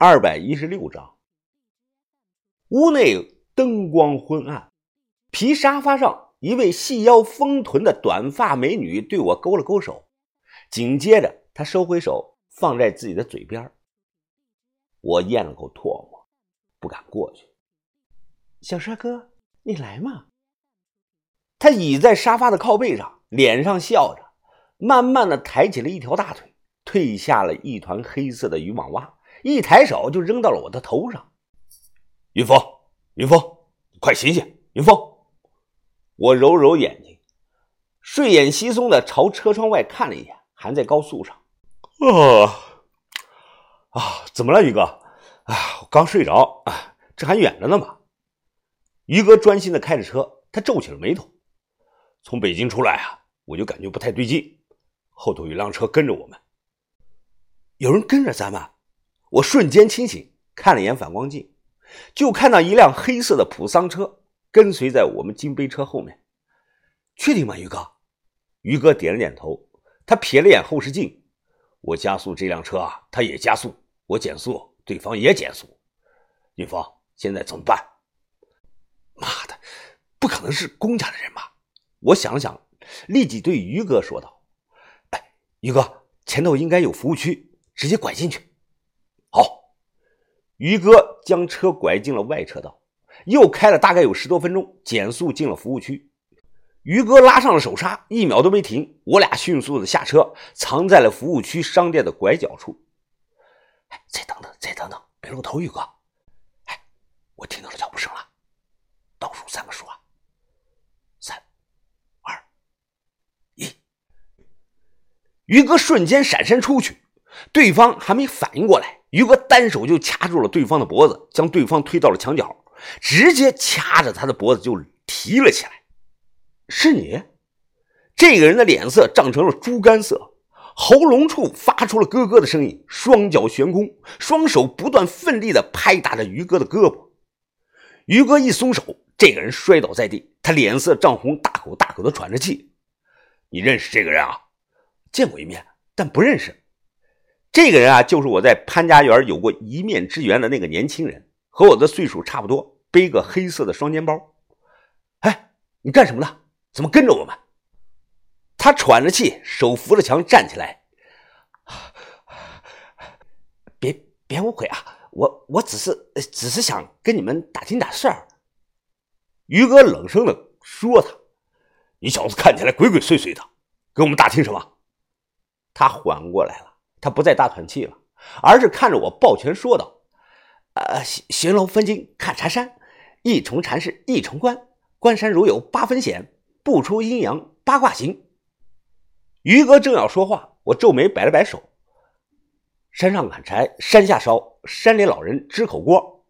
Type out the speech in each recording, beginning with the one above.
二百一十六章。屋内灯光昏暗，皮沙发上一位细腰丰臀的短发美女对我勾了勾手，紧接着她收回手，放在自己的嘴边。我咽了口唾沫，不敢过去。小帅哥，你来嘛。他倚在沙发的靠背上，脸上笑着，慢慢的抬起了一条大腿。褪下了一团黑色的渔网袜，一抬手就扔到了我的头上。云峰，云峰，快醒醒！云峰，我揉揉眼睛，睡眼惺忪的朝车窗外看了一眼，还在高速上。啊啊，怎么了，于哥？啊，我刚睡着啊，这还远着呢嘛。于哥专心的开着车，他皱起了眉头。从北京出来啊，我就感觉不太对劲，后头有辆车跟着我们。有人跟着咱们，我瞬间清醒，看了一眼反光镜，就看到一辆黑色的普桑车跟随在我们金杯车后面。确定吗，于哥？于哥点了点头。他瞥了眼后视镜，我加速这辆车啊，他也加速；我减速，对方也减速。云峰，现在怎么办？妈的，不可能是公家的人吧？我想了想，立即对于哥说道：“哎，于哥，前头应该有服务区。”直接拐进去，好。于哥将车拐进了外车道，又开了大概有十多分钟，减速进了服务区。于哥拉上了手刹，一秒都没停。我俩迅速的下车，藏在了服务区商店的拐角处。再等等，再等等，别露头，于哥。哎，我听到了脚步声了，倒数三个数啊，三、二、一。于哥瞬间闪身出去。对方还没反应过来，于哥单手就掐住了对方的脖子，将对方推到了墙角，直接掐着他的脖子就提了起来。是你？这个人的脸色涨成了猪肝色，喉咙处发出了咯咯的声音，双脚悬空，双手不断奋力的拍打着于哥的胳膊。于哥一松手，这个人摔倒在地，他脸色涨红，大口大口的喘着气。你认识这个人啊？见过一面，但不认识。这个人啊，就是我在潘家园有过一面之缘的那个年轻人，和我的岁数差不多，背个黑色的双肩包。哎，你干什么呢？怎么跟着我们？他喘着气，手扶着墙站起来。别别误会啊，我我只是只是想跟你们打听点事儿。于哥冷声的说：“他，你小子看起来鬼鬼祟祟的，跟我们打听什么？”他缓过来了。他不再大喘气了，而是看着我抱拳说道：“呃，寻龙分金看茶山，一重禅是一重关，关山如有八分险，不出阴阳八卦行。”于哥正要说话，我皱眉摆了摆手：“山上砍柴，山下烧，山里老人支口锅。”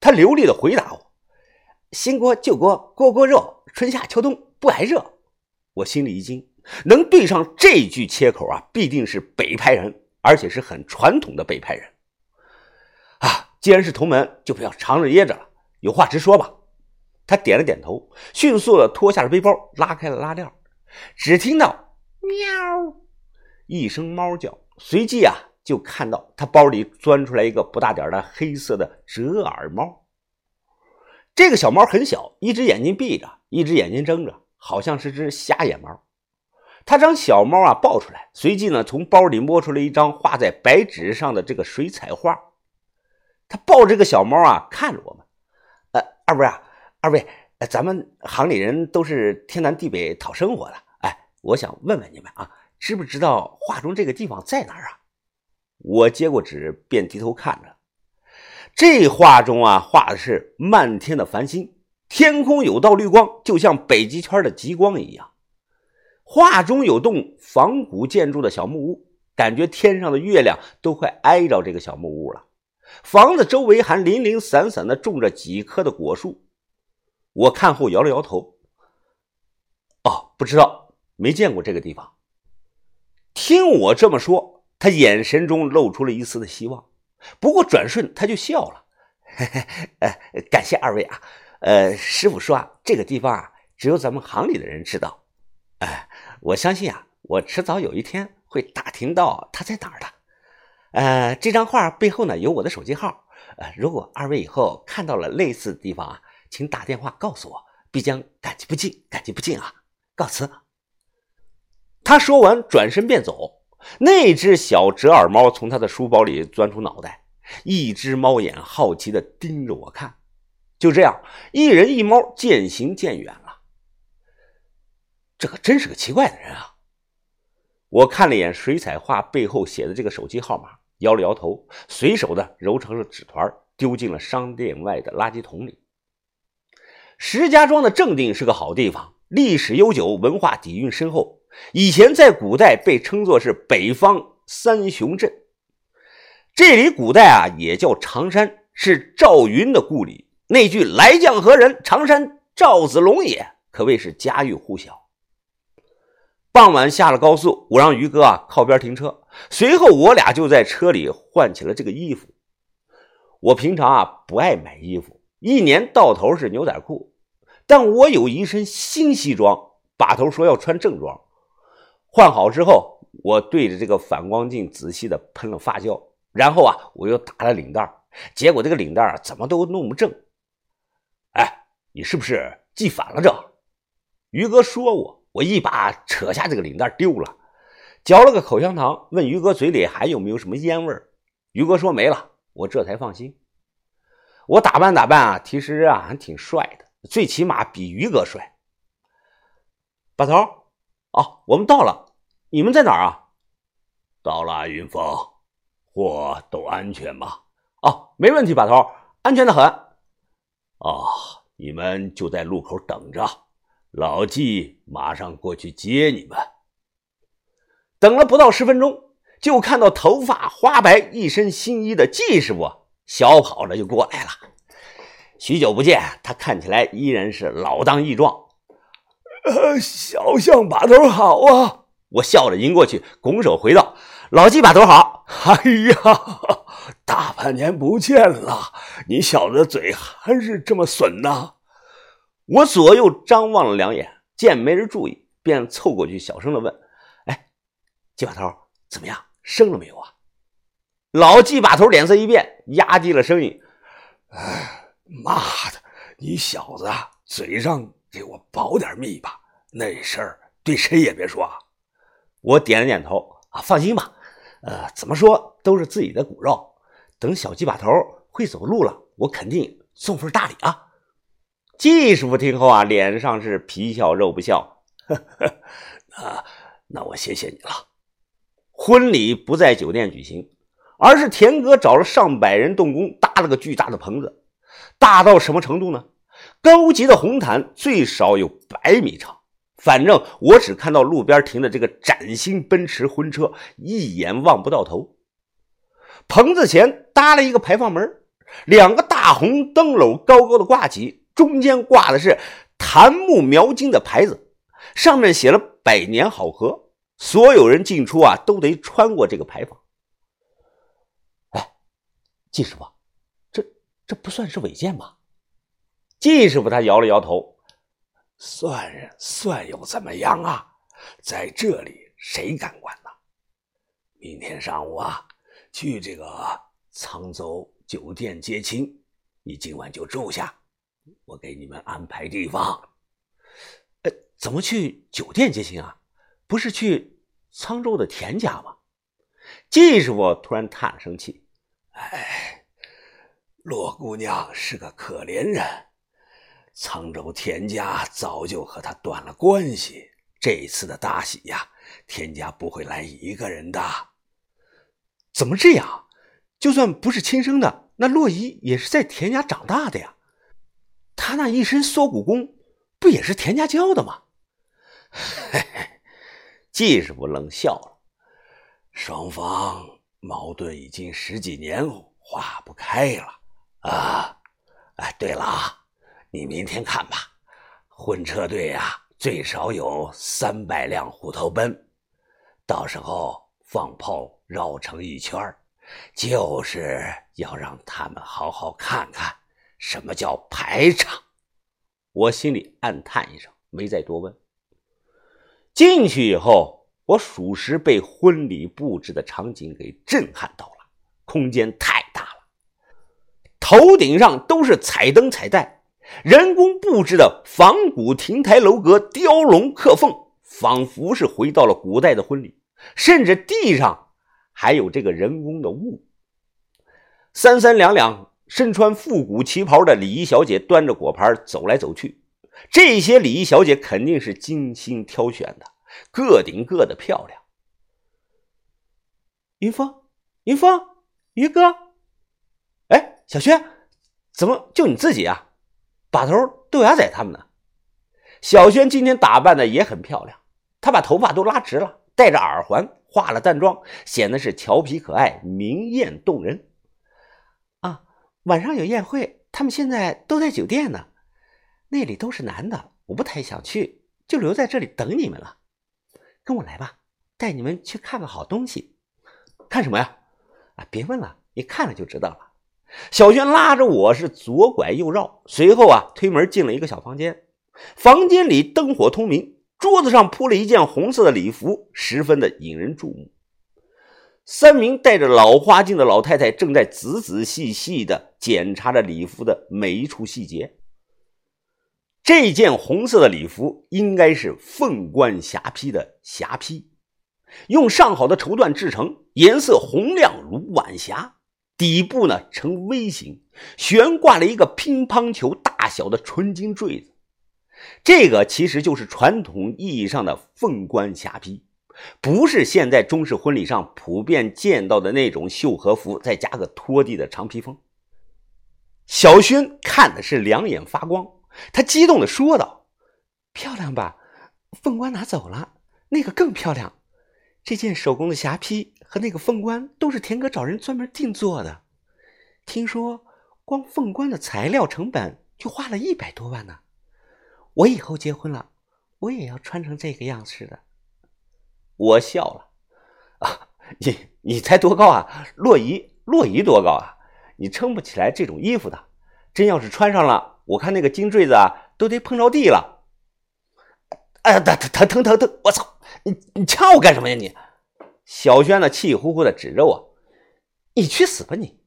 他流利的回答我：“新锅旧锅锅锅热，春夏秋冬不挨热。”我心里一惊。能对上这句切口啊，必定是北派人，而且是很传统的北派人啊！既然是同门，就不要藏着掖着了，有话直说吧。他点了点头，迅速的脱下了背包，拉开了拉链，只听到“喵”一声猫叫，随即啊，就看到他包里钻出来一个不大点的黑色的折耳猫。这个小猫很小，一只眼睛闭着，一只眼睛睁着，好像是只瞎眼猫。他将小猫啊抱出来，随即呢从包里摸出了一张画在白纸上的这个水彩画。他抱这个小猫啊看着我们，呃，二位啊，二位，咱们行里人都是天南地北讨生活的，哎，我想问问你们啊，知不知道画中这个地方在哪儿啊？我接过纸便低头看着，这画中啊画的是漫天的繁星，天空有道绿光，就像北极圈的极光一样。画中有栋仿古建筑的小木屋，感觉天上的月亮都快挨着这个小木屋了。房子周围还零零散散的种着几棵的果树。我看后摇了摇头，哦，不知道，没见过这个地方。听我这么说，他眼神中露出了一丝的希望。不过转瞬他就笑了，嘿嘿，呃，感谢二位啊。呃，师傅说啊，这个地方啊，只有咱们行里的人知道。哎，我相信啊，我迟早有一天会打听到他在哪儿的。呃，这张画背后呢有我的手机号，呃，如果二位以后看到了类似的地方啊，请打电话告诉我，必将感激不尽，感激不尽啊！告辞。他说完，转身便走。那只小折耳猫从他的书包里钻出脑袋，一只猫眼好奇地盯着我看。就这样，一人一猫渐行渐远。这可真是个奇怪的人啊！我看了一眼水彩画背后写的这个手机号码，摇了摇头，随手的揉成了纸团，丢进了商店外的垃圾桶里。石家庄的正定是个好地方，历史悠久，文化底蕴深厚。以前在古代被称作是北方三雄镇，这里古代啊也叫常山，是赵云的故里。那句“来将何人？常山赵子龙也”，可谓是家喻户晓。傍晚下了高速，我让于哥啊靠边停车，随后我俩就在车里换起了这个衣服。我平常啊不爱买衣服，一年到头是牛仔裤，但我有一身新西装，把头说要穿正装。换好之后，我对着这个反光镜仔细的喷了发胶，然后啊，我又打了领带结果这个领带啊怎么都弄不正。哎，你是不是系反了？这于哥说我，我一把扯下这个领带丢了，嚼了个口香糖，问于哥嘴里还有没有什么烟味于哥说没了，我这才放心。我打扮打扮啊，其实啊还挺帅的，最起码比于哥帅。把头。哦，我们到了，你们在哪儿啊？到了，云峰，货都安全吗？哦，没问题，把头，安全的很。哦，你们就在路口等着，老纪马上过去接你们。等了不到十分钟，就看到头发花白、一身新衣的季师傅小跑着就过来了。许久不见，他看起来依然是老当益壮。呃，小象把头好啊！我笑着迎过去，拱手回道：“老纪把头好。”哎呀，大半年不见了，你小子嘴还是这么损呐！我左右张望了两眼，见没人注意，便凑过去小声的问：“哎，季把头怎么样？生了没有啊？”老鸡把头脸色一变，压低了声音：“哎，妈的，你小子嘴上……”给我保点密吧，那事儿对谁也别说啊。我点了点头，啊，放心吧。呃，怎么说都是自己的骨肉。等小鸡把头会走路了，我肯定送份大礼啊。季师傅听后啊，脸上是皮笑肉不笑。呵 呵，那那我谢谢你了。婚礼不在酒店举行，而是田哥找了上百人动工搭了个巨大的棚子，大到什么程度呢？高级的红毯最少有百米长，反正我只看到路边停的这个崭新奔驰婚车，一眼望不到头。棚子前搭了一个排放门，两个大红灯笼高高的挂起，中间挂的是檀木描金的牌子，上面写了“百年好合”。所有人进出啊，都得穿过这个牌坊。哎，季师傅，这这不算是违建吧？季师傅他摇了摇头，算算又怎么样啊？在这里谁敢管呢？明天上午啊，去这个沧州酒店接亲，你今晚就住下，我给你们安排地方。呃，怎么去酒店接亲啊？不是去沧州的田家吗？季师傅突然叹了声气：“哎，洛姑娘是个可怜人。”沧州田家早就和她断了关系。这次的大喜呀，田家不会来一个人的。怎么这样？就算不是亲生的，那洛伊也是在田家长大的呀。他那一身缩骨功，不也是田家教的吗？嘿嘿，季师傅冷笑了。双方矛盾已经十几年，化不开了啊！哎，对了啊。你明天看吧，婚车队呀，最少有三百辆虎头奔，到时候放炮绕城一圈就是要让他们好好看看什么叫排场。我心里暗叹一声，没再多问。进去以后，我属实被婚礼布置的场景给震撼到了。空间太大了，头顶上都是彩灯彩带，人工布置的仿古亭台楼阁，雕龙刻凤，仿佛是回到了古代的婚礼。甚至地上还有这个人工的雾。三三两两身穿复古旗袍的礼仪小姐端着果盘走来走去，这些礼仪小姐肯定是精心挑选的，个顶个的漂亮。云峰，云峰，于哥，哎，小轩，怎么就你自己啊？把头豆芽仔他们呢？小轩今天打扮的也很漂亮，她把头发都拉直了，戴着耳环，化了淡妆，显得是调皮可爱、明艳动人。晚上有宴会，他们现在都在酒店呢，那里都是男的，我不太想去，就留在这里等你们了。跟我来吧，带你们去看个好东西。看什么呀？啊，别问了，你看了就知道了。小轩拉着我是左拐右绕，随后啊推门进了一个小房间。房间里灯火通明，桌子上铺了一件红色的礼服，十分的引人注目。三名戴着老花镜的老太太正在仔仔细细的检查着礼服的每一处细节。这件红色的礼服应该是凤冠霞帔的霞帔。用上好的绸缎制成，颜色红亮如晚霞，底部呢呈 V 型，悬挂了一个乒乓球大小的纯金坠子。这个其实就是传统意义上的凤冠霞帔，不是现在中式婚礼上普遍见到的那种绣和服，再加个拖地的长披风。小轩看的是两眼发光，他激动地说道：“漂亮吧？凤冠拿走了，那个更漂亮。”这件手工的霞帔和那个凤冠都是田哥找人专门定做的，听说光凤冠的材料成本就花了一百多万呢。我以后结婚了，我也要穿成这个样式的。我笑了，啊，你你才多高啊？洛仪，洛仪多高啊？你撑不起来这种衣服的。真要是穿上了，我看那个金坠子啊，都得碰着地了。哎呀，疼疼疼疼疼！我操！你你掐我干什么呀你？小轩呢气呼呼的指着我：“你去死吧你！”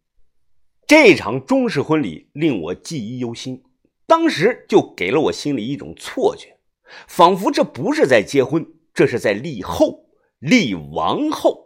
这场中式婚礼令我记忆犹新，当时就给了我心里一种错觉，仿佛这不是在结婚，这是在立后、立王后。